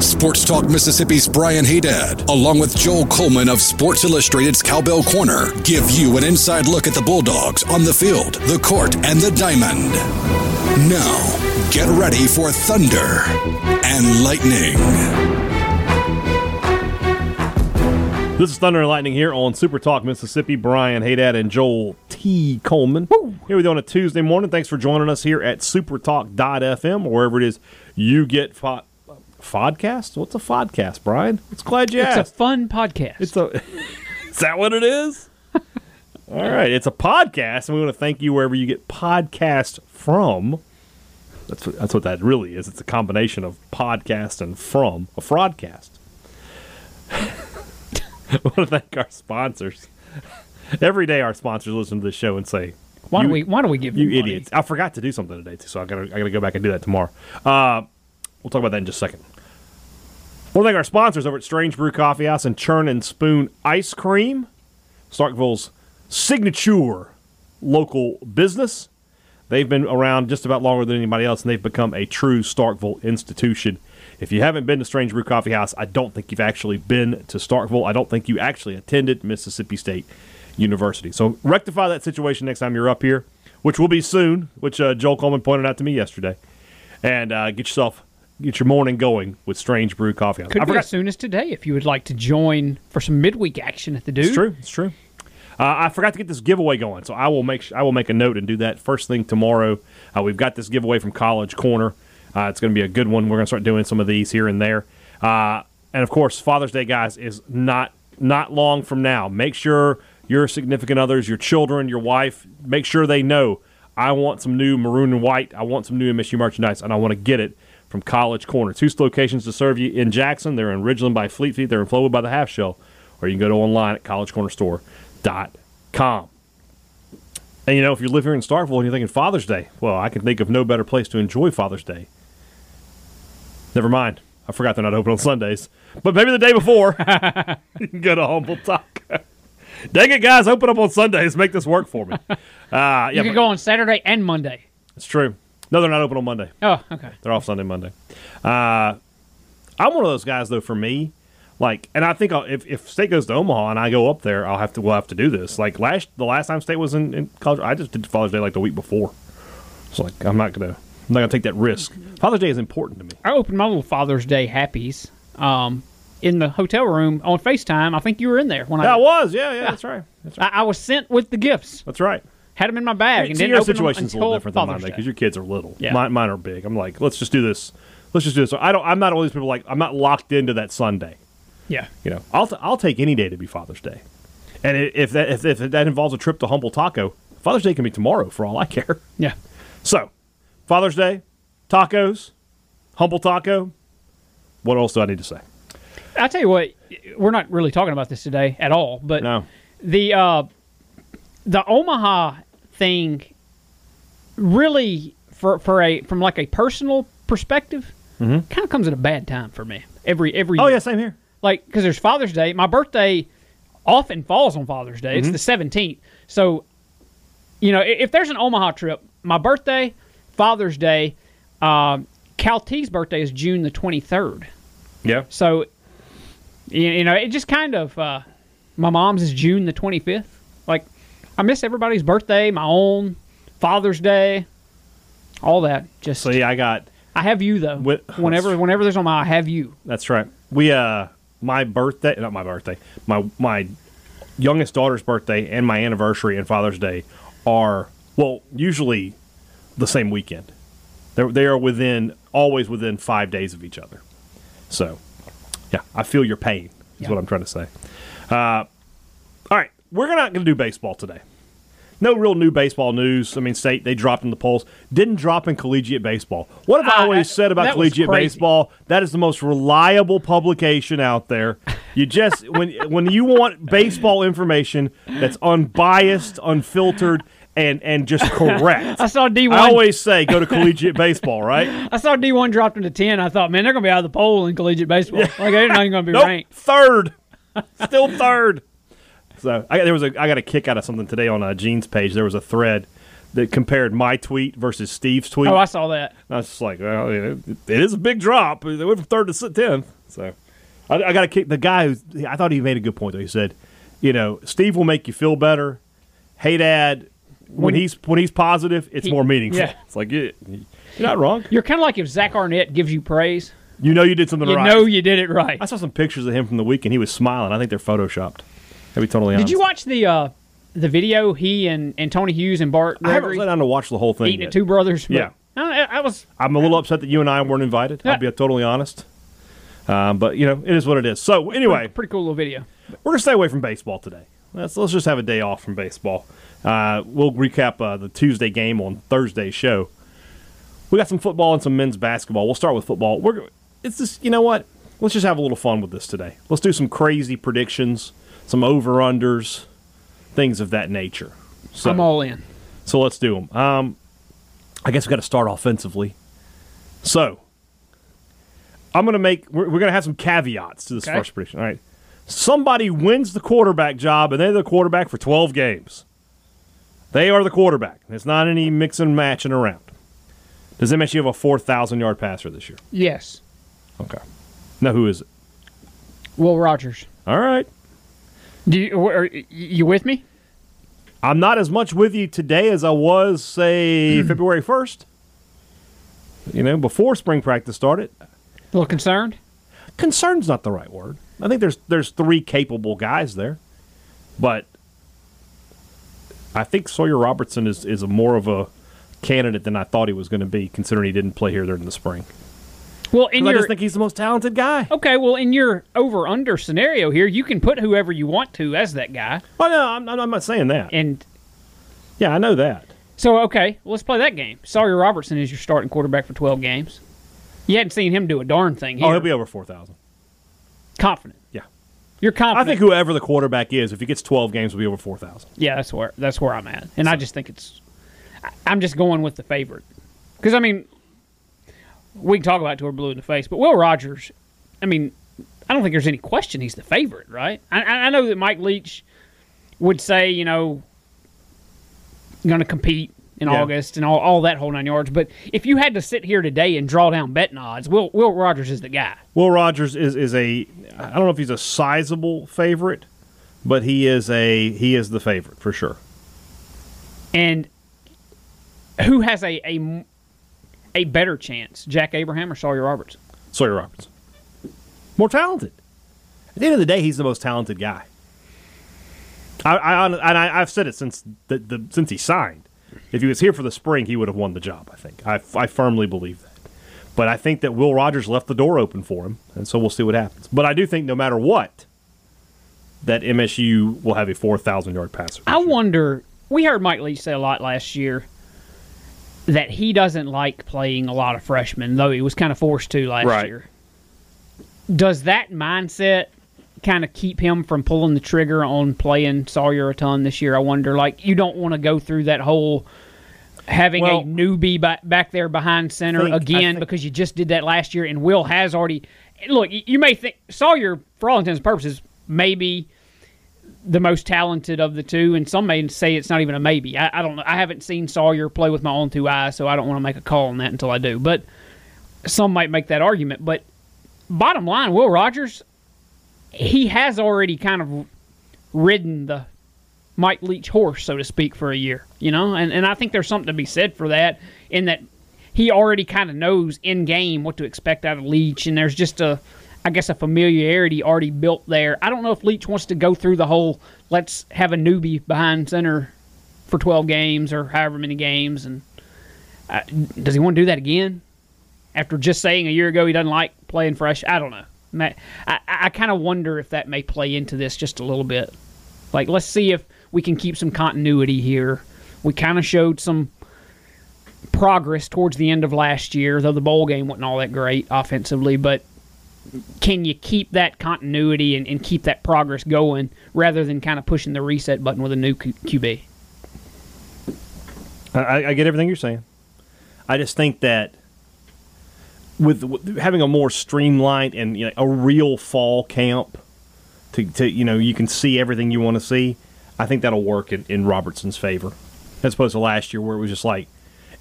Sports Talk Mississippi's Brian Hadad, along with Joel Coleman of Sports Illustrated's Cowbell Corner, give you an inside look at the Bulldogs on the field, the court, and the diamond. Now, get ready for Thunder and Lightning. This is Thunder and Lightning here on Super Talk Mississippi. Brian Hadad and Joel T. Coleman. Here we you on a Tuesday morning. Thanks for joining us here at supertalk.fm or wherever it is you get fo- Fodcast? What's a Fodcast, Brian? It's glad you It's a fun podcast. It's a. is that what it is? All right, it's a podcast, and we want to thank you wherever you get podcast from. That's what, that's what that really is. It's a combination of podcast and from a fraudcast. I want to thank our sponsors. Every day, our sponsors listen to the show and say, why don't we? Why don't we give "You money? idiots!" I forgot to do something today, too, so I gotta I gotta go back and do that tomorrow. Uh, we'll talk about that in just a second. Want to thank our sponsors over at Strange Brew Coffee House and Churn and Spoon Ice Cream, Starkville's signature local business. They've been around just about longer than anybody else, and they've become a true Starkville institution. If you haven't been to Strange Brew Coffee House, I don't think you've actually been to Starkville. I don't think you actually attended Mississippi State University. So rectify that situation next time you're up here, which will be soon, which uh, Joel Coleman pointed out to me yesterday. And uh, get yourself, get your morning going with Strange Brew Coffee House. Could I be forgot- as soon as today if you would like to join for some midweek action at the Dude. It's true. It's true. Uh, I forgot to get this giveaway going, so I will make sh- I will make a note and do that first thing tomorrow. Uh, we've got this giveaway from College Corner. Uh, it's going to be a good one. We're going to start doing some of these here and there. Uh, and of course, Father's Day, guys, is not not long from now. Make sure your significant others, your children, your wife, make sure they know. I want some new maroon and white. I want some new MSU merchandise, and I want to get it from College Corner. Two locations to serve you in Jackson. They're in Ridgeland by Fleet Feet. They're in Flowwood by the Half Shell, or you can go to online at collegecornerstore.com. And you know, if you live here in Starkville and you're thinking Father's Day, well, I can think of no better place to enjoy Father's Day. Never mind. I forgot they're not open on Sundays. But maybe the day before, you can go to Humble Taco. Dang it, guys, open up on Sundays. Make this work for me. Uh, yeah, You could go on Saturday and Monday. it's true. No, they're not open on Monday. Oh, okay. They're off Sunday, Monday. Uh, I'm one of those guys, though. For me, like, and I think I'll, if if State goes to Omaha and I go up there, I'll have to we'll have to do this. Like last the last time State was in, in college, I just did Father's Day like the week before. It's like I'm not gonna I'm not gonna take that risk. Father's Day is important to me. I opened my little Father's Day happies um, in the hotel room on FaceTime. I think you were in there when Yeah, I I. was. Yeah, yeah, that's right. That's right. I, I was sent with the gifts. That's right. Had them in my bag, and See, your situation's a little different than mine because your kids are little. Yeah. Mine, mine are big. I'm like, let's just do this. Let's just do this. So I don't. I'm not of these people like I'm not locked into that Sunday. Yeah. You know, I'll t- I'll take any day to be Father's Day, and if that if, if that involves a trip to Humble Taco, Father's Day can be tomorrow for all I care. Yeah. So, Father's Day, tacos, Humble Taco. What else do I need to say? I'll tell you what, we're not really talking about this today at all, but No, the uh, the Omaha thing really for for a from like a personal perspective kind of comes at a bad time for me every every oh year. yeah, same here. like because there's Father's Day. My birthday often falls on Father's Day. Mm-hmm. It's the 17th. So, you know, if there's an Omaha trip, my birthday, Father's Day, um, Cal T's birthday is June the 23rd. Yeah, So, you, you know, it just kind of. Uh, my mom's is June the 25th. I miss everybody's birthday, my own, Father's Day, all that. Just see, I got I have you though. With- whenever whenever there's on my I have you. That's right. We uh my birthday, not my birthday. My my youngest daughter's birthday and my anniversary and Father's Day are well, usually the same weekend. They're, they are within always within 5 days of each other. So, yeah, I feel your pain. Is Yeah. what I'm trying to say. Uh all right, we're not going to do baseball today. No real new baseball news. I mean, state they dropped in the polls. Didn't drop in collegiate baseball. What have I Uh, always said about collegiate baseball? That is the most reliable publication out there. You just when when you want baseball information that's unbiased, unfiltered, and and just correct. I saw D1. I always say go to collegiate baseball, right? I saw D1 dropped into 10. I thought, man, they're going to be out of the poll in collegiate baseball. Like, they're not even going to be Nope, ranked. third, still third. So I, there was a I got a kick out of something today on uh, Gene's page. There was a thread that compared my tweet versus Steve's tweet. Oh, I saw that. And I was just like, well, it, it is a big drop. They went from third to tenth. So I, I got to kick the guy who I thought he made a good point. Though he said, you know, Steve will make you feel better. Hey, Dad, when, When- he's when he's positive, it's He- more meaningful. yeah. It's like you- you're not wrong. You're kind of like if Zach Arnett gives you praise, You know you did something you right. You know you did it right. I saw some pictures of him from the weekend. He was smiling. I think they're photoshopped. To be totally honest. Did you watch the uh, the video? He and, and Tony Hughes and Bart I haven't Gregory sat down to watch the whole thing. eating yet. at Two Brothers. Yeah. I, I was I'm a little upset that you and I weren't invited. Yeah. I'll be totally honest. Um, but you know, it is what it is. So anyway, pretty cool little video. we're gonna stay away from baseball today. Let's let's just have a day off from baseball. Uh, we'll recap uh, the Tuesday game on Thursday's show. We got some football and some men's basketball. We'll start with football. We're it's just you know what? Let's just have a little fun with this today. Let's do some crazy predictions, some over unders, things of that nature. So I'm all in. so let's do them. Um, I guess we got to start offensively. So I'm going to make. We're, we're going to have some caveats to this Okay. first prediction. All right. Somebody wins the quarterback job, and they're the quarterback for 12 games. They are the quarterback. It's not any mixing and matching around. Does that mean you have a 4,000 yard passer this year? Yes. Okay. Now, who is it? Will Rogers. All right. Do you, are you with me? I'm not as much with you today as I was, say, hmm. February 1st. You know, before spring practice started. A little concerned? concerned's not the right word. I think there's there's three capable guys there, but I think Sawyer Robertson is is a more of a candidate than I thought he was going to be, considering he didn't play here during the spring. Well, in 'Cause I your just think he's the most talented guy. okay, well, in your over under scenario here, you can put whoever you want to as that guy, Oh no, I'm, I'm not saying that. and Yeah, I know that. so okay, let's play that game. Sawyer Robertson is your starting quarterback for 12 games. You hadn't seen him do a darn thing here. Oh, he'll be over four thousand. confident. Yeah, You're confident. I think whoever the quarterback is, if he gets twelve games, will be over four thousand. Yeah, that's where that's where I'm at, and I just think it's. I'm just going with the favorite because I mean, we can talk about it till we're blue in the face, but Will Rogers, I mean, I don't think there's any question he's the favorite, right? I, I I know that Mike Leach would say, you know, going to compete in Yeah. August and all, all that whole nine yards, but if you had to sit here today and draw down betting odds, Will Will Rogers is the guy. Will Rogers is is a I don't know if he's a sizable favorite, but he is a he is the favorite for sure. And who has a a, a better chance, Jack Abraham or Sawyer Roberts? Sawyer Roberts. More talented. At the end of the day, he's the most talented guy. I, I and I, I've said it since the, the since he signed. If he was here for the spring, he would have won the job. I think. I, I firmly believe that. But I think that Will Rogers left the door open for him, and so we'll see what happens. But I do think no matter what, that MSU will have a four thousand yard passer. I wonder. We heard Mike Leach say a lot last year that he doesn't like playing a lot of freshmen, though he was kind of forced to last Right. year. Does that mindset kind of keep him from pulling the trigger on playing Sawyer a ton this year? I wonder. Like, you don't want to go through that whole having Well- a newbie back, back there behind center Think- again think- because you just did that last year, and Will has already. Look, you you may think Sawyer, for all intents and purposes, maybe the most talented of the two, and some may say it's not even a maybe. I, I don't know. I haven't seen Sawyer play with my own two eyes, so I don't want to make a call on that until I do. But some might make that argument. But bottom line, Will Rogers, he has already kind of ridden the Mike Leach horse, so to speak, for a year. You know, and and I think there's something to be said for that. In that he already kind of knows in game what to expect out of Leach, and there's just a, I guess, a familiarity already built there. I don't know if Leach wants to go through the whole let's have a newbie behind center for 12 games or however many games, and uh, does he want to do that again after just saying a year ago he doesn't like playing fresh? I don't know. I, I kind of wonder if that may play into this just a little bit. Like, let's see if we can keep some continuity here. We kind of showed some progress towards the end of last year, though the bowl game wasn't all that great offensively. But can you keep that continuity and, and keep that progress going rather than kind of pushing the reset button with a new Q- QB? I, I get everything you're saying. I just think that with, with having a more streamlined and you know, a real fall camp, to, to you know you can see everything you want to see. I think that'll work in, in Robertson's favor, as opposed to last year where it was just like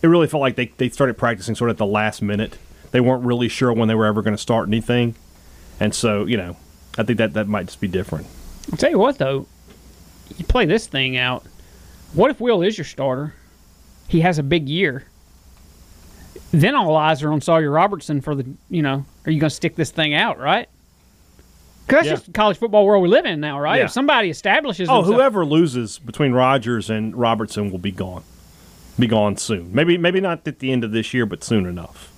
it really felt like they, they started practicing sort of at the last minute. They weren't really sure when they were ever going to start anything, and so you know I think that that might just be different. I'll tell you what, though, you play this thing out. What if Will is your starter? He has a big year. Then all eyes are on Sawyer Robertson for the, you know, are you going to stick this thing out, right? Because that's Yeah. just the college football world we live in now, right? Yeah. If somebody establishes Oh, themselves- whoever loses between Rogers and Robertson will be gone. Be gone soon. Maybe maybe not at the end of this year, but soon enough.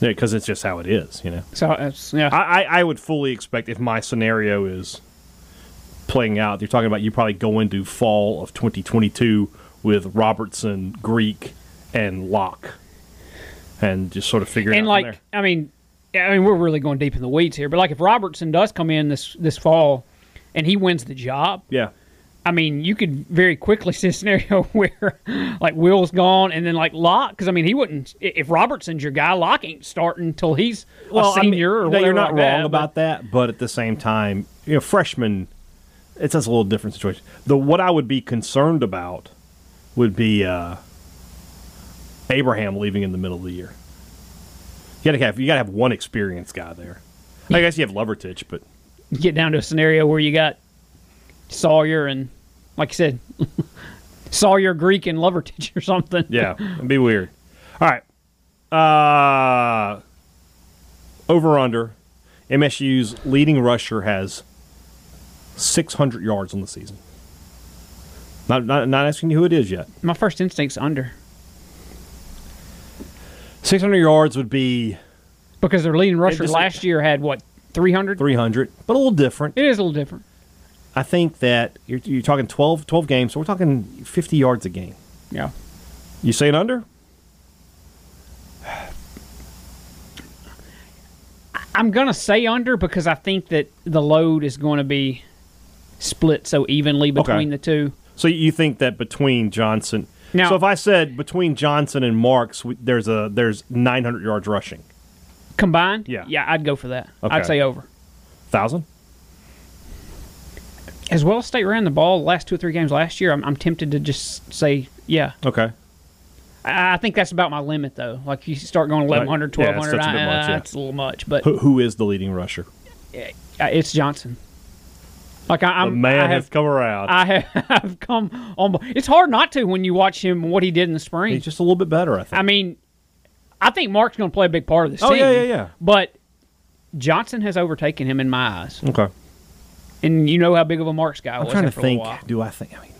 Because it's just how it is, you know. So, it's, yeah. I, I, I would fully expect if my scenario is playing out, you're talking about you probably go into fall of 2022 with Robertson, Greek, and Locke, and just sort of figure it out. and like. I mean, I mean we're really going deep in the weeds here, but like if Robertson does come in this this fall and he wins the job, Yeah. I mean you could very quickly see a scenario where like Will's gone and then like Locke because I mean he wouldn't if Robertson's your guy, Locke ain't starting until he's a I mean, senior or no, whatever. You're not like wrong that, about that, but at the same time, you know, freshman, it's just a little different situation. The what I would be concerned about would be uh, Abraham leaving in the middle of the year. You gotta have you gotta have one experienced guy there. I guess you have Lovertich, but but get down to a scenario where you got Sawyer and like I said, Sawyer Greek and Lovertich or something. yeah, it'd be weird. All right, uh, over under. MSU's leading rusher has 600 yards on the season. Not, not, not asking you who it is yet. My first instinct's under 600 yards would be because their leading rusher just- last year had what 300. 300, but a little different. It is a little different. I think that you're, you're talking 12, 12 games, so we're talking 50 yards a game. Yeah. You saying under? I'm gonna say under because I think that the load is going to be split so evenly between Okay. the two. So you think that between Johnson? Now- so if I said between Johnson and Marks, there's a there's 900 yards rushing. Combined, Yeah. yeah, I'd go for that. Okay. I'd say over. Thousand? As well, as State ran the ball the last two or three games last year. I'm, I'm tempted to just say yeah. Okay. I, I think that's about my limit though. Like you start going 1100, Yeah, that's- 1200, that's a much, yeah. that's a little much. But Who, who is the leading rusher? uh, it's Johnson. Like I, The I'm, man I has have, come around. I have I've come on. It's hard not to when you watch him what he did in the spring. He's just a little bit better, I think. I mean, I think Mark's going to play a big part of this Oh, team. yeah, yeah, yeah. But Johnson has overtaken him in my eyes, okay. And you know how big of a Marks guy I'm was trying to for think. Do I think? I mean,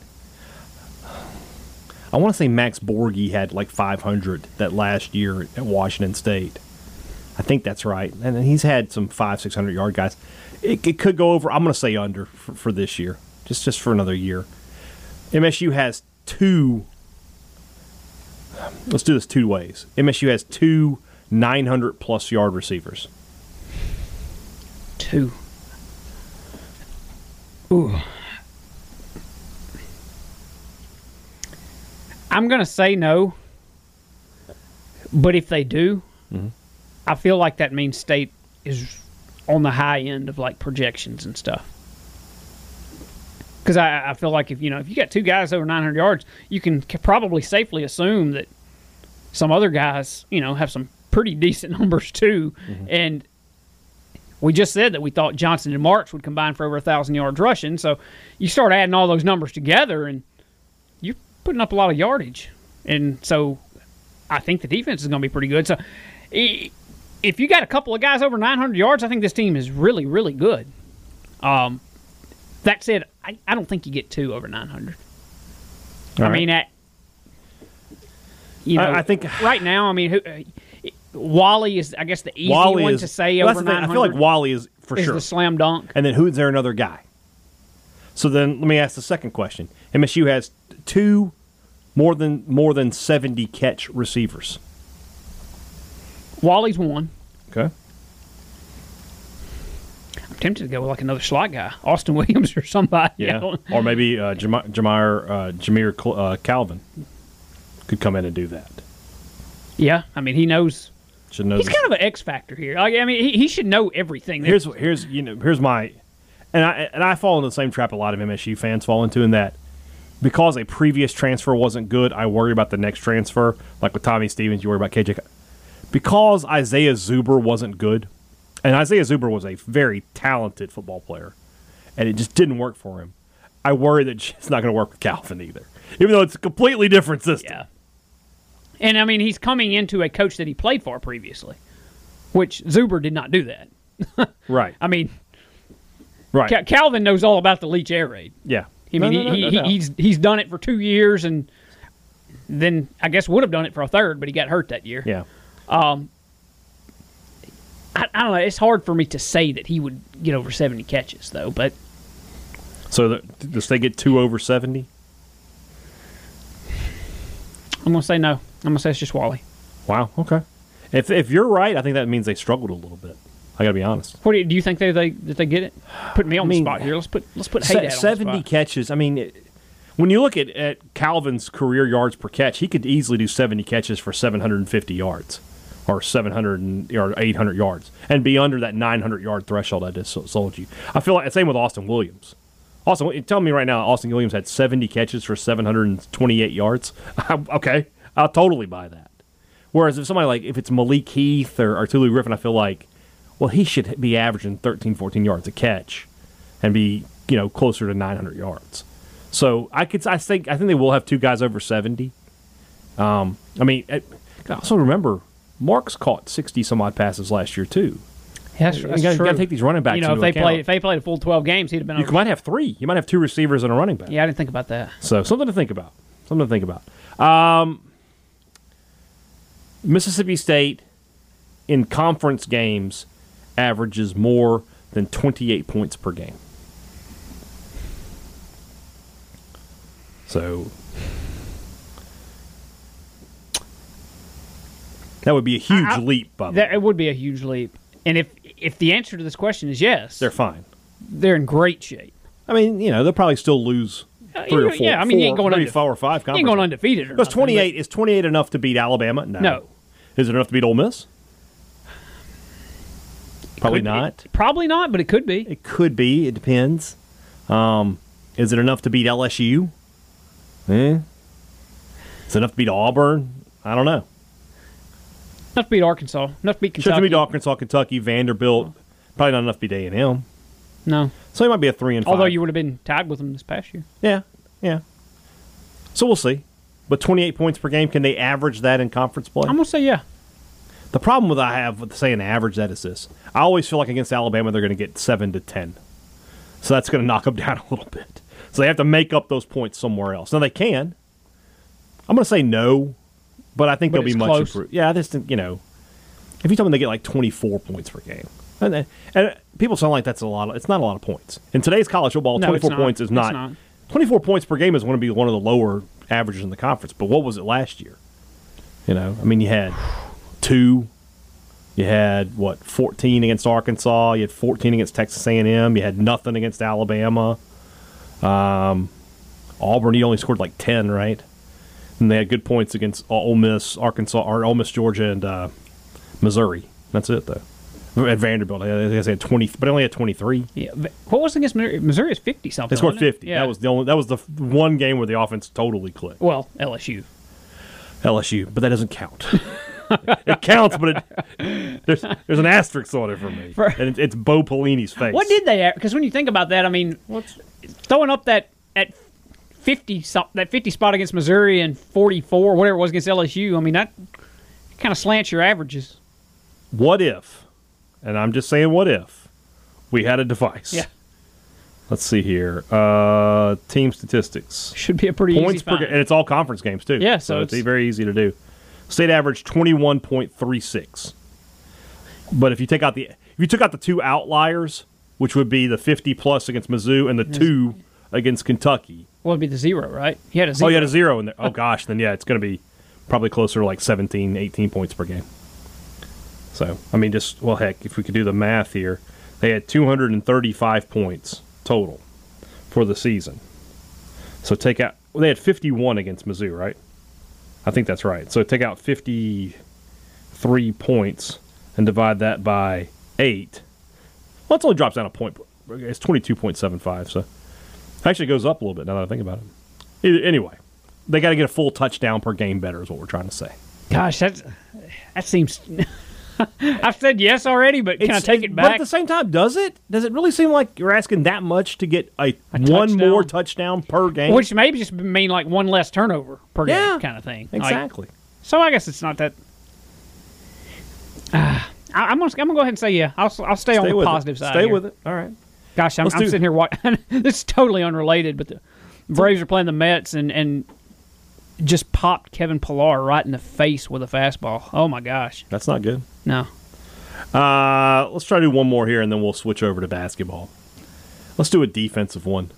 I want to say Max Borghi had like 500 that last year at Washington State. I think that's right, and then he's had some five, six hundred yard guys. It, it could go over. I'm going to say under for, for this year, just just for another year. MSU has two. Let's do this two ways. MSU has two 900 plus yard receivers. Two. Ooh. I'm going to say no. But if they do, Mm-hmm. I feel like that means State is on the high end of like projections and stuff. Because I, I feel like if you know if you got two guys over 900 yards, you can probably safely assume that some other guys, you know, have some pretty decent numbers too. And we just said that we thought Johnson and Marks would combine for over a thousand yards rushing. So you start adding all those numbers together, and you're putting up a lot of yardage. And so I think the defense is going to be pretty good. So if you got a couple of guys over 900 yards, I think this team is really, really good. Um, that said, I, I don't think you get two over 900. I All right. mean, at you know, I- I think- right now, I mean, who, uh, Walley is, I guess, the easy Walley one is to say well, over that's the thing. 900. I feel like Walley is for is sure. the slam dunk. And then who's there another guy? So then let me ask the second question. MSU has two more than more than 70 catch receivers. Walley's one. Okay. I'm tempted to go with like another slot guy, Austin Williams or somebody. Yeah, or maybe uh, Jamir uh, Jamire Cl- uh, Calvin could come in and do that. yeah. I mean, he knows. Should know. He's the- kind of an X factor here. Like, I mean, he, he should know everything. here's here's you know here's my and I and I fall into the same trap a lot of MSU fans fall into in that because a previous transfer wasn't good, I worry about the next transfer. Like with Tommy Stevens, you worry about KJ. Because Isaiah Zuber wasn't good, and Isaiah Zuber was a very talented football player, and it just didn't work for him. I worry that it's not going to work with Calvin either, even though it's a completely different system. Yeah. And I mean, he's coming into a coach that he played for previously, which Zuber did not do that. Right, I mean, right, Ca- Calvin knows all about the leach air raid. yeah. I mean, No, no, no, he, no he, doubt. he's he's done it for two years, and then I guess would have done it for a third, but he got hurt that year. yeah. Um, I, I don't know. It's hard for me to say that he would get over seventy catches, though. But So the, does they get two over seventy? I'm gonna say no. I'm gonna say it's just Walley. Wow. Okay. If if you're right, I think that means they struggled a little bit. I got to be honest. What do you, do you think they, they that they get it? Put me on mean, the spot here. Let's put let's put Se- Hadad on the Seventy catches. I mean, it- when you look at, at Calvin's career yards per catch, he could easily do seventy catches for seven hundred and fifty yards, or seven hundred or eight hundred yards, and be under that nine hundred yard threshold I just sold you. I feel like the same with Austin Williams. Austin, tell me right now, Austin Williams had seventy catches for seven hundred and twenty eight yards. okay, I'll totally buy that. Whereas if somebody like if it's Malik Heath or, or Tulu Griffin, I feel like, well, he should be averaging 13, 14 yards a catch, and be you know closer to nine hundred yards. So I could I think I think they will have two guys over seventy. Um, I mean, I also remember Marks caught sixty some odd passes last year too. Yes, you gotta, you gotta take these running backs. You know, if they account. played if they played a full twelve games, he'd have been. you over- might have three. You might have two receivers and a running back. yeah, I didn't think about that. So something to think about. Something to think about. Um, Mississippi State in conference games averages more than 28 points per game. So that would be a huge I- leap, by the That way. it would be a huge leap. And if if the answer to this question is yes, They're fine. they're in great shape. I mean, you know, they'll probably still lose Uh, three or four. yeah, I mean, you ain't going maybe undefe- four or five. You ain't going undefeated. Because nothing, twenty eight is twenty eight enough to beat Alabama? No. No. Is it enough to beat Ole Miss? Probably Could not. Probably not, but it could be. It could be. It depends. Um, is it enough to beat LSU? Eh. Is it enough to beat Auburn? I don't know. Enough to beat Arkansas. Enough to beat Should Kentucky. beat Arkansas, Kentucky, Vanderbilt. Probably not enough to beat A and M. No, So he might be a three and five. although you would have been tied with them this past year. Yeah, yeah. So we'll see. But 28 points per game, can they average that in conference play? I'm gonna say yeah. The problem with I have with saying average that is this: I always feel like against Alabama they're going to get seven to ten, so that's going to knock them down a little bit. So they have to make up those points somewhere else. Now they can. I'm going to say no, but I think But they'll be much close. improved. Yeah, I just think, you know, if you tell me they get like 24 points per game, and, then- and people sound like that's a lot. Of, it's not a lot of points in today's college football. No, 24 points is not, not. 24 points per game is going to be one of the lower averages in the conference. But what was it last year? You know, I mean, you had two. You had what 14 against Arkansas. You had 14 against Texas A&M. You had nothing against Alabama. Um, Auburn, you only scored like 10, right? And they had good points against Ole Miss, Arkansas, or Ole Miss, Georgia, and uh, Missouri. That's it, though. At Vanderbilt, I guess they had 20, but they only had 23. Yeah. What was against Missouri? Missouri is fifty something. They scored 50. Yeah. That was the only. That was the one game where the offense totally clicked. well LSU. LSU, but that doesn't count. it counts, but it, there's there's an asterisk on it for me, For- and it's, it's Bo Pelini's face. What did they? Because when you think about that, I mean, throwing up that at fifty that fifty spot against Missouri and forty four, whatever it was against LSU. I mean that kind of slants your averages. What if? And I'm just saying, what if we had a device? Yeah, Let's see here. Uh, team statistics. should be a pretty Points easy per game, and it's all conference games too. Yeah, so, so it's, it's- very easy to do. State average twenty one point three six. But if you take out the if you took out the two outliers, which would be the fifty plus against Mizzou and the two against Kentucky. Well, it'd be the zero, right? He had a Oh, zero. you had a zero in there. Oh gosh, then yeah, it's going to be probably closer to like 17, 18 points per game. So I mean, just well, heck, if we could do the math here, they had 235 points total for the season. So take out well, they had 51 against Mizzou, right? I think that's right. So take out 53 points and divide that by eight. Well, it only drops down a point. It's 22.75. So actually goes up a little bit now that I think about it. Either, anyway, they got to get a full touchdown per game better, is what we're trying to say. Gosh, that that seems. I've said yes already, but can I take it back? But at the same time, does it? Does it really seem like you're asking that much to get a, A one touchdown? more touchdown per game? Which maybe just mean like one less turnover per Yeah, game, kind of thing. Like, exactly. so I guess it's not that. Uh, I, I'm gonna I'm gonna go ahead and say yeah. I'll I'll stay, on the positive it. side. Stay here. with it. All right. Gosh, I'm, I'm sitting here watching. this is totally unrelated, but the Braves are playing the Mets and and just popped Kevin Pillar right in the face with a fastball. Oh my gosh, That's not good. no. Uh, let's try to do one more here, and then we'll switch over to basketball. Let's do a defensive one.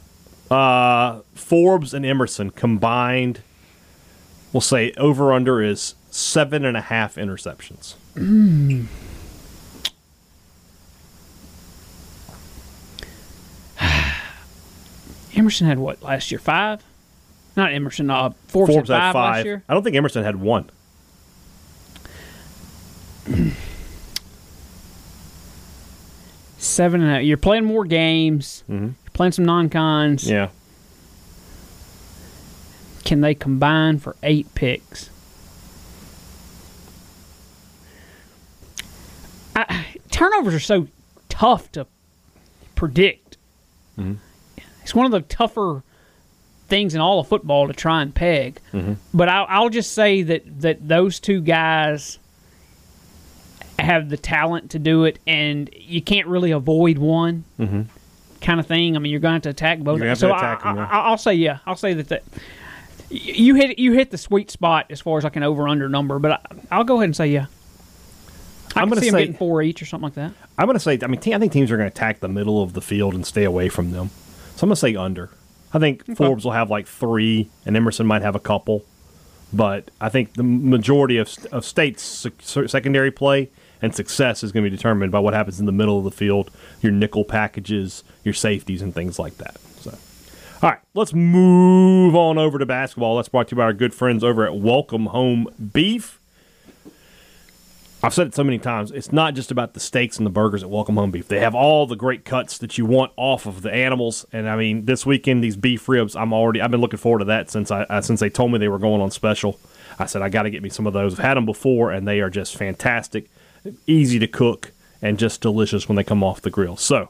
Uh, Forbes and Emerson combined, we'll say over under is seven and a half interceptions. Emerson had what last year? Five? Not Emerson. Uh, Forbes, Forbes had had five, last five. year. I don't think Emerson had one. Seven and a half. You're playing more games. You're playing some non-cons. Mm-hmm. Yeah. Can they combine for eight picks? I, turnovers are so tough to predict. Mm-hmm. It's one of the tougher things in all of football to try and peg. Mm-hmm. But I'll, I'll just say that that those two guys have the talent to do it, and you can't really avoid one. Kind of thing. I mean, you're going to have to attack both. Mm-hmm. You're gonna have so to attack I, them. I, I'll say yeah. I'll say that that you hit you hit the sweet spot as far as like an over under number. But I, I'll go ahead and say yeah. I I'm gonna see them say- getting four each or something like that. I'm going to say, I mean, I think teams are going to attack the middle of the field and stay away from them. So I'm going to say under. I think Forbes will have like three, and Emerson might have a couple. But I think the majority of, of states' sec- secondary play and success is going to be determined by what happens in the middle of the field, your nickel packages, your safeties, and things like that. So, all right, let's move on over to basketball. That's brought to you by our good friends over at Welcome Home Beef. I've said it so many times. It's not just about the steaks and the burgers at Welcome Home Beef. They have all the great cuts that you want off of the animals. And I mean, this weekend these beef ribs, I'm already I've been looking forward to that since I uh, since they told me they were going on special. I said I got to get me some of those. I've had them before, and they are just fantastic, easy to cook, and just delicious when they come off the grill. So.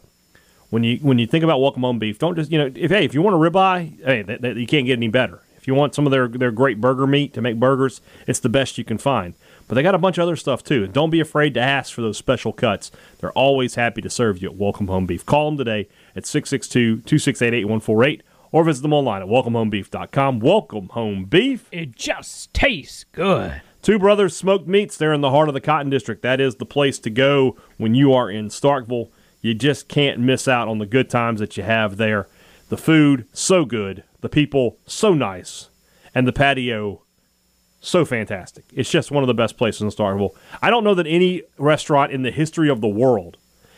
When you when you think about Welcome Home Beef, don't just you know if hey if you want a ribeye, hey you can't get any better. If you want some of their their great burger meat to make burgers, it's the best you can find. But they got a bunch of other stuff too. And don't be afraid to ask for those special cuts. They're always happy to serve you at Welcome Home Beef. Call them today at 662-268-8148 or visit them online at welcomehomebeef.com. Welcome Home Beef. It just tastes good. Two Brothers Smoked Meats. They're in the heart of the Cotton District. That is the place to go when you are in Starkville. You just can't miss out on the good times that you have there. The food, so good. The people, so nice. And the patio, so fantastic. It's just one of the best places in Starkville. I don't know that any restaurant in the history of the world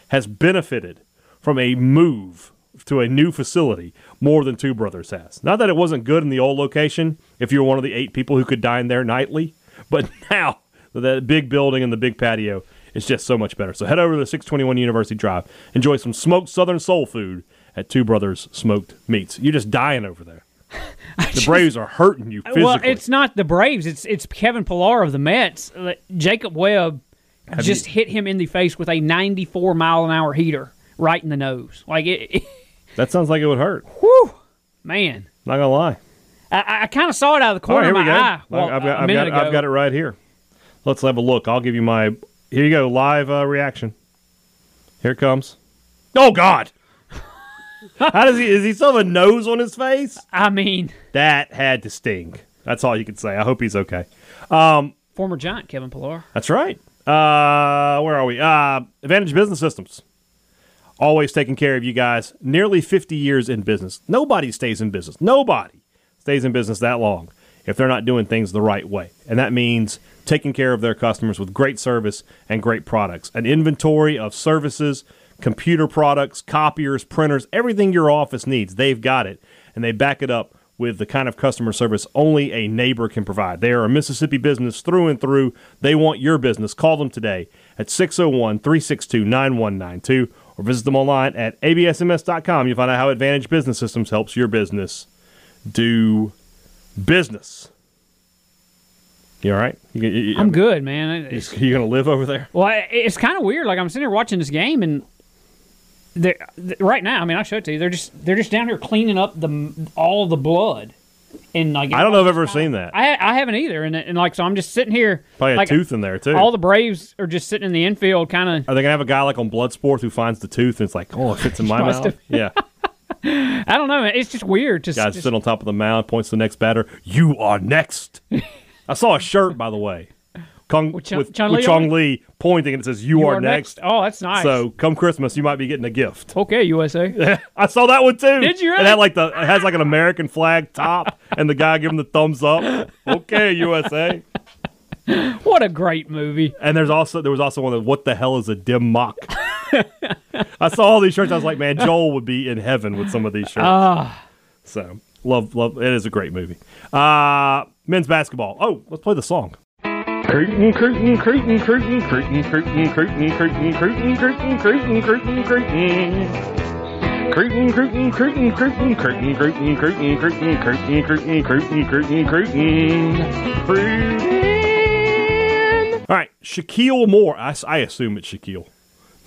has benefited from a move to a new facility more than Two Brothers has. Not that it wasn't good in the old location if you were one of the eight people who could dine there nightly, but now that big building and the big patio is just so much better. So head over to 621 University Drive. Enjoy some smoked Southern soul food at Two Brothers Smoked Meats. You're just dying over there. The Braves are hurting you physically. Well, it's not the Braves. It's it's Kevin Pillar of the Mets. Jacob Webb just hit him in the face with a 94 mile an hour heater right in the nose. Like it, that sounds like it would hurt. whew, man. Not gonna lie. I, I- kind of saw it out of the corner right, of my go. eye. Well, I've, got, I've, got, I've got it right here. Let's have a look. I'll give you my. Here you go. Live uh, reaction. Here it comes. Oh God! How does he? Is he still have a nose on his face? I mean, That had to sting. That's all you can say. I hope he's okay. Um, former Giant Kevin Pillar. That's right. Uh, where are we? Uh, Advantage Business Systems. Always taking care of you guys. Nearly 50 years in business. Nobody stays in business. Nobody stays in business that long if they're not doing things the right way. And that means taking care of their customers with great service and great products. An inventory of services, computer products, copiers, printers, everything your office needs. They've got it, and they back it up with the kind of customer service only a neighbor can provide. They are a Mississippi business through and through. They want your business. Call them today at 601 362 9192 or visit them online at absms.com. You'll find out how Advantage Business Systems helps your business do business. You all right? You, you, I'm good, man. You, you going to live over there? Well, I- it's kind of weird. Like I'm sitting here watching this game, and they're, right now, I mean, I'll show it to you. They're just they're just down here cleaning up the all the blood, and like I don't know if I've ever seen that. I I haven't either, and, and like so, I'm just sitting here. Probably a like, tooth in there, too. All the Braves are just sitting in the infield, kind of. Are they going to have a guy like on Bloodsport who finds the tooth and it's like, oh, it fits in my mouth? have. Yeah. I don't know. man. It's just weird. Just, Guy just- sit on top of the mound, points to the next batter. You are next. I saw a shirt, by the way, Kung, With with, Chun- with, Chong Li pointing, and it says, "You, you are, next." Oh, that's nice. So come Christmas, you might be getting a gift. okay, USA. I saw that one too. Did you It had like the it has like an American flag top, and the guy giving the thumbs up. Okay, USA. what a great movie. And there's also there was also one of what the hell is a dim mock. I saw all these shirts. I was like, man, Joel would be in heaven with some of these shirts. Ah, So love, love. It is a great movie. Uh, men's basketball. Oh, let's play the song. Cruton, Cruton, Cruton, Cruton, Cruton, Cruton, Cruton, Cruton, Cruton, Cruton, Cruton, Cruton, Cruton. Cruton, Cruton, Cruton, Cruton, Cruton, Cruton, Cruton, Cruton, Cruton, Cruton, Cruton, Cruton, Cruton. Cruton. All right, Shaquille Moore. I, I assume it's Shaquille.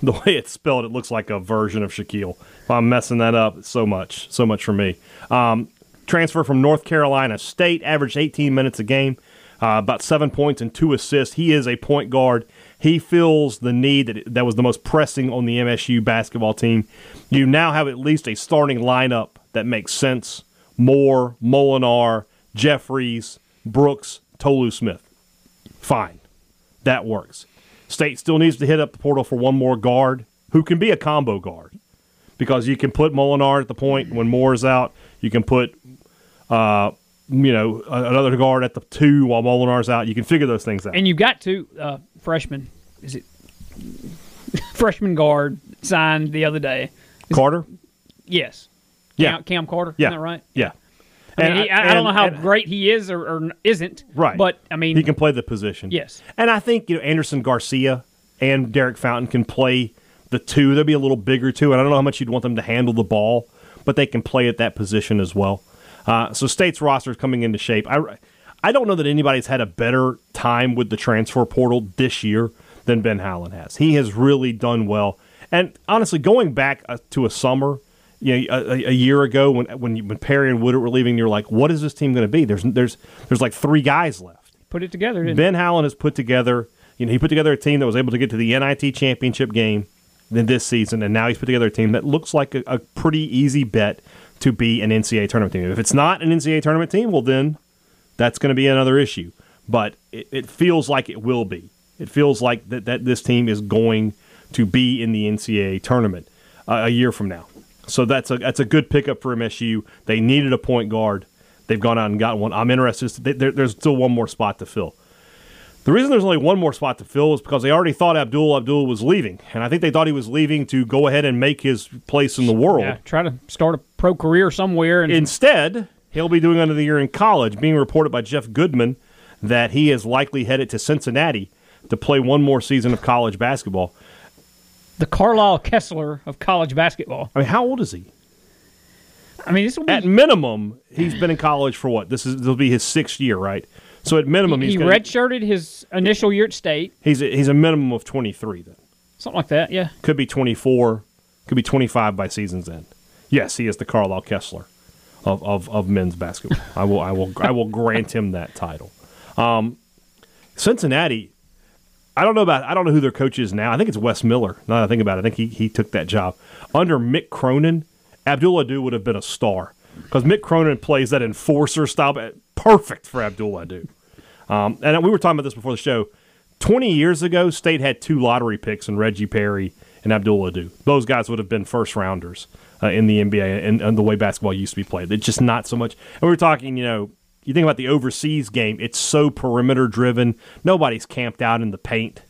The way it's spelled, it looks like a version of Shaquille. If I'm messing that up, so much, so much for me. Um, transfer from North Carolina State, averaged 18 minutes a game, uh, about seven points and two assists. He is a point guard. He fills the need that that was the most pressing on the MSU basketball team. You now have at least a starting lineup that makes sense. Moore, Molinar, Jeffries, Brooks, Tolu Smith. Fine. That works. State still needs to hit up the portal for one more guard who can be a combo guard because you can put Molinar at the point when Moore is out. You can put, uh, you know, another guard at the two while Molinar's out. You can figure those things out. and you've got two uh, freshman. Is it freshman guard signed the other day? Carter? Yes. Yeah. Cam, Cam Carter. Yeah. Isn't that right? Yeah. I, mean, he, I, I don't know how and- great he is or, or isn't. Right. But I mean, he can play the position. Yes. And I think, you know, Anderson Garcia and Derek Fountain can play the two. They'll be a little bigger too, and I don't know how much you'd want them to handle the ball, but they can play at that position as well. Uh, so State's roster is coming into shape. I, I don't know that anybody's had a better time with the transfer portal this year than Ben Howland has. He has really done well. And honestly, going back uh, to a summer, you know, a, a- a year ago when when, you, when Perry and Woodard were leaving, you're like, what is this team going to be? There's there's there's like three guys left. put it together. didn't Ben Howland has put together, you know, he put together a team that was able to get to the NIT championship game in this season, and now he's put together a team that looks like a, a pretty easy bet to be an NCAA tournament team. If it's not an NCAA tournament team, well, then that's going to be another issue. But it, it feels like it will be. It feels like that, that this team is going to be in the NCAA tournament uh, a year from now. So that's a that's a good pickup for MSU. They needed a point guard. They've gone out and got one. I'm interested. There, there- there's still one more spot to fill. The reason there's only one more spot to fill is because they already thought Abdul Ado was leaving, and I think they thought he was leaving to go ahead and make his place in the world. Yeah, try to start a pro career somewhere. And Instead, he'll be doing another year in college, being reported by Jeff Goodman that he is likely headed to Cincinnati to play one more season of college basketball. the Carlisle Kessler of college basketball. I mean, how old is he? I mean, this will be. At minimum, he's been in college for what? This is this will be his sixth year, right? So at minimum, he's he gonna, redshirted his initial year at state, he's a, he's a minimum of 23 then. something like that. Yeah. Could be 24, could be 25 by season's end. Yes, he is the Carlisle Kessler of, of, of men's basketball. I will I will I will grant him that title. Um, Cincinnati, I don't know about I don't know who their coach is now. I think it's Wes Miller. Now that I think about it, I think he, he took that job under Mick Cronin. Abdul Ado would have been a star because Mick Cronin plays that enforcer style, perfect for Abdul Ado. Um, and we were talking about this before the show. Twenty years ago, State had two lottery picks in Reggie Perry and Abdul Ado. Those guys would have been first rounders uh, in the NBA and, and the way basketball used to be played. It's just not so much. And we were talking, you know, you think about the overseas game, it's so perimeter driven. Nobody's camped out in the paint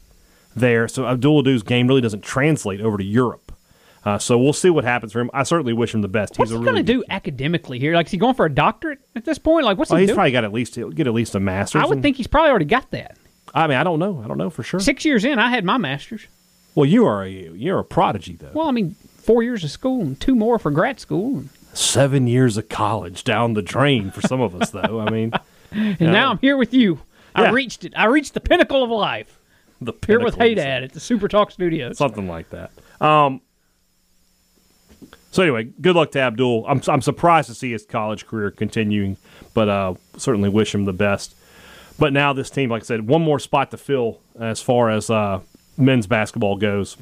there. So Abdul Ado's game really doesn't translate over to Europe. Uh, so we'll see what happens for him. I certainly wish him the best. What's he's he really going to do academically here? Like, is he going for a doctorate at this point? Like, what's Oh, he he's doing? probably got at least he'll get at least a master's. I would and- think he's probably already got that. I mean, I don't know. I don't know for sure. Six years in, I had my master's. Well, you are a you're a prodigy though. Well, I mean, four years of school and two more for grad school. Seven years of college down the drain for some of us, though. I mean, and now I'm here with you. I Yeah. reached it. I reached the pinnacle of life. the Here with Hadad at the Super Talk Studios. something like that. Um. So anyway, good luck to Abdul. I'm I'm surprised to see his college career continuing, but uh, certainly wish him the best. But now this team, like I said, one more spot to fill as far as uh, men's basketball goes,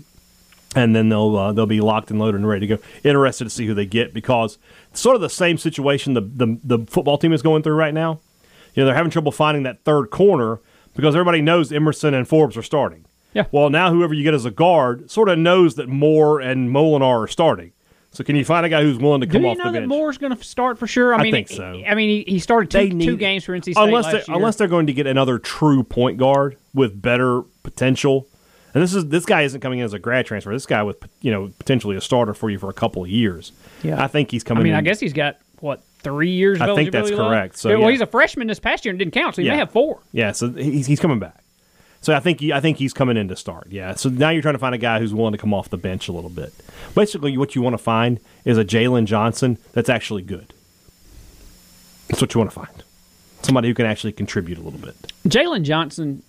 and then they'll uh, they'll be locked and loaded and ready to go. Interested to see who they get because it's sort of the same situation the the, the football team is going through right now. You know, they're having trouble finding that third corner because everybody knows Emerson and Forbes are starting. Yeah. Well, now whoever you get as a guard sort of knows that Moore and Molinar are starting. So can you find a guy who's willing to come Do come you off know the that bench? Moore's going to start for sure? I, I mean, think so. I mean, he, he started two, two games for NC State unless they're, unless they're going to get another true point guard with better potential. And this is this guy isn't coming in as a grad transfer. This guy with you know potentially a starter for you for a couple of years. Yeah. I think he's coming. I mean, in, I guess he's got what three years. I think that's correct. So, well, yeah. he's a freshman this past year and didn't count, so he Yeah. may have four. Yeah, so he's, he's coming back. So I think he, I think he's coming in to start. Yeah. So now you're trying to find a guy who's willing to come off the bench a little bit. Basically, what you want to find is a Jalen Johnson that's actually good. That's what you want to find. Somebody who can actually contribute a little bit. Jalen Johnson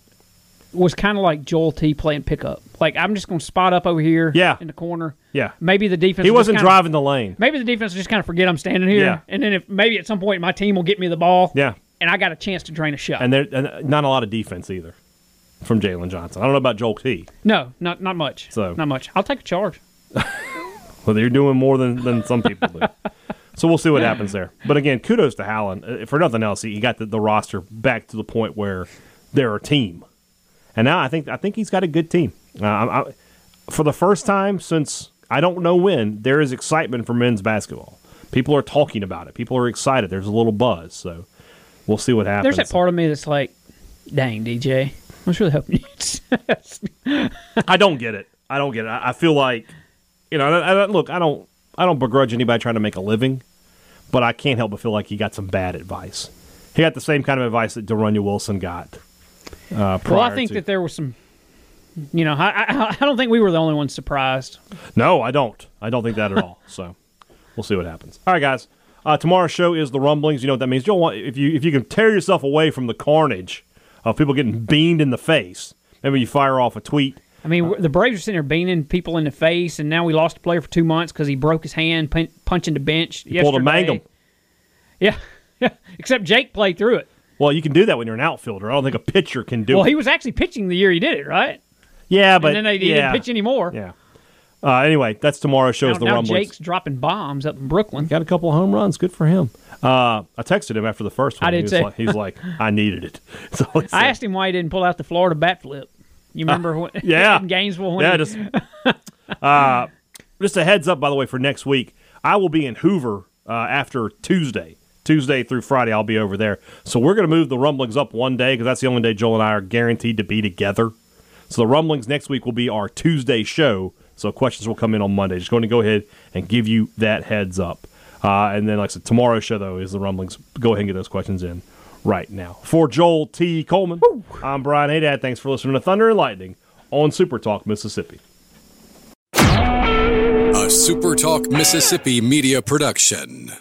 was kind of like Joel T playing pickup. Like I'm just going to spot up over here, Yeah. in the corner. Yeah. Maybe the defense. He wasn't kinda- driving the lane. Maybe the defense will just kind of forget I'm standing here, Yeah. and then if maybe at some point my team will get me the ball, Yeah. and I got a chance to drain a shot. And there and not a lot of defense either from Jalen Johnson. I don't know about Joel T. no, not not much. So- not much. I'll take a charge. Well, you're doing more than, than some people do. So we'll see what happens there. But again, kudos to Hallen. Uh, For nothing else, he got the, the roster back to the point where they're a team. And now I think I think he's got a good team. Uh, I, for the first time since I don't know when, there is excitement for men's basketball. People are talking about it. People are excited. There's a little buzz. So we'll see what happens. There's that part of me that's like, dang, DJ, I was really hoping you. I don't get it. I don't get it. I, I feel like, you know, I, I, look, I don't, I don't begrudge anybody trying to make a living, but I can't help but feel like he got some bad advice. He got the same kind of advice that De'Runnya Wilson got. Uh, well, I think to- that there was some. You know, I, I I don't think we were the only ones surprised. No, I don't. I don't think that at all. So we'll see what happens. All right, guys. Uh, tomorrow's show is the rumblings. You know what that means. You don't want if you if you can tear yourself away from the carnage of people getting beamed in the face. Maybe you fire off a tweet. I mean, the Braves are sitting there beaning people in the face, and now we lost a player for two months because he broke his hand pun- punching the bench. You pulled a yesterday. Mangum. Yeah, yeah. Except Jake played through it. Well, you can do that when you're an outfielder. I don't think a pitcher can do Well, it. he was actually pitching the year he did it, right? yeah, but and then they, he yeah, didn't pitch anymore. Yeah. Uh, anyway, that's tomorrow's show. Now, Is the now rumblings. Jake's dropping bombs up in Brooklyn. Got a couple of home runs. Good for him. Uh, I texted him after the first one. I did he was too. Like, he's like, I needed it. So I said- asked him why he didn't pull out the Florida bat flip. You remember when, yeah. in Gainesville? When yeah, he- just uh, just a heads up, by the way, for next week. I will be in Hoover uh, after Tuesday. Tuesday through Friday, I'll be over there. So we're going to move the rumblings up one day because that's the only day Joel and I are guaranteed to be together. So the rumblings next week will be our Tuesday show. So questions will come in on Monday. Just going to go ahead and give you that heads up. Uh, and then, like I said, tomorrow's show though is the rumblings. Go ahead and get those questions in right now. For Joel T. Coleman, I'm Brian Hadad. Thanks for listening to Thunder and Lightning on Super Talk Mississippi. A Super Talk Mississippi media production.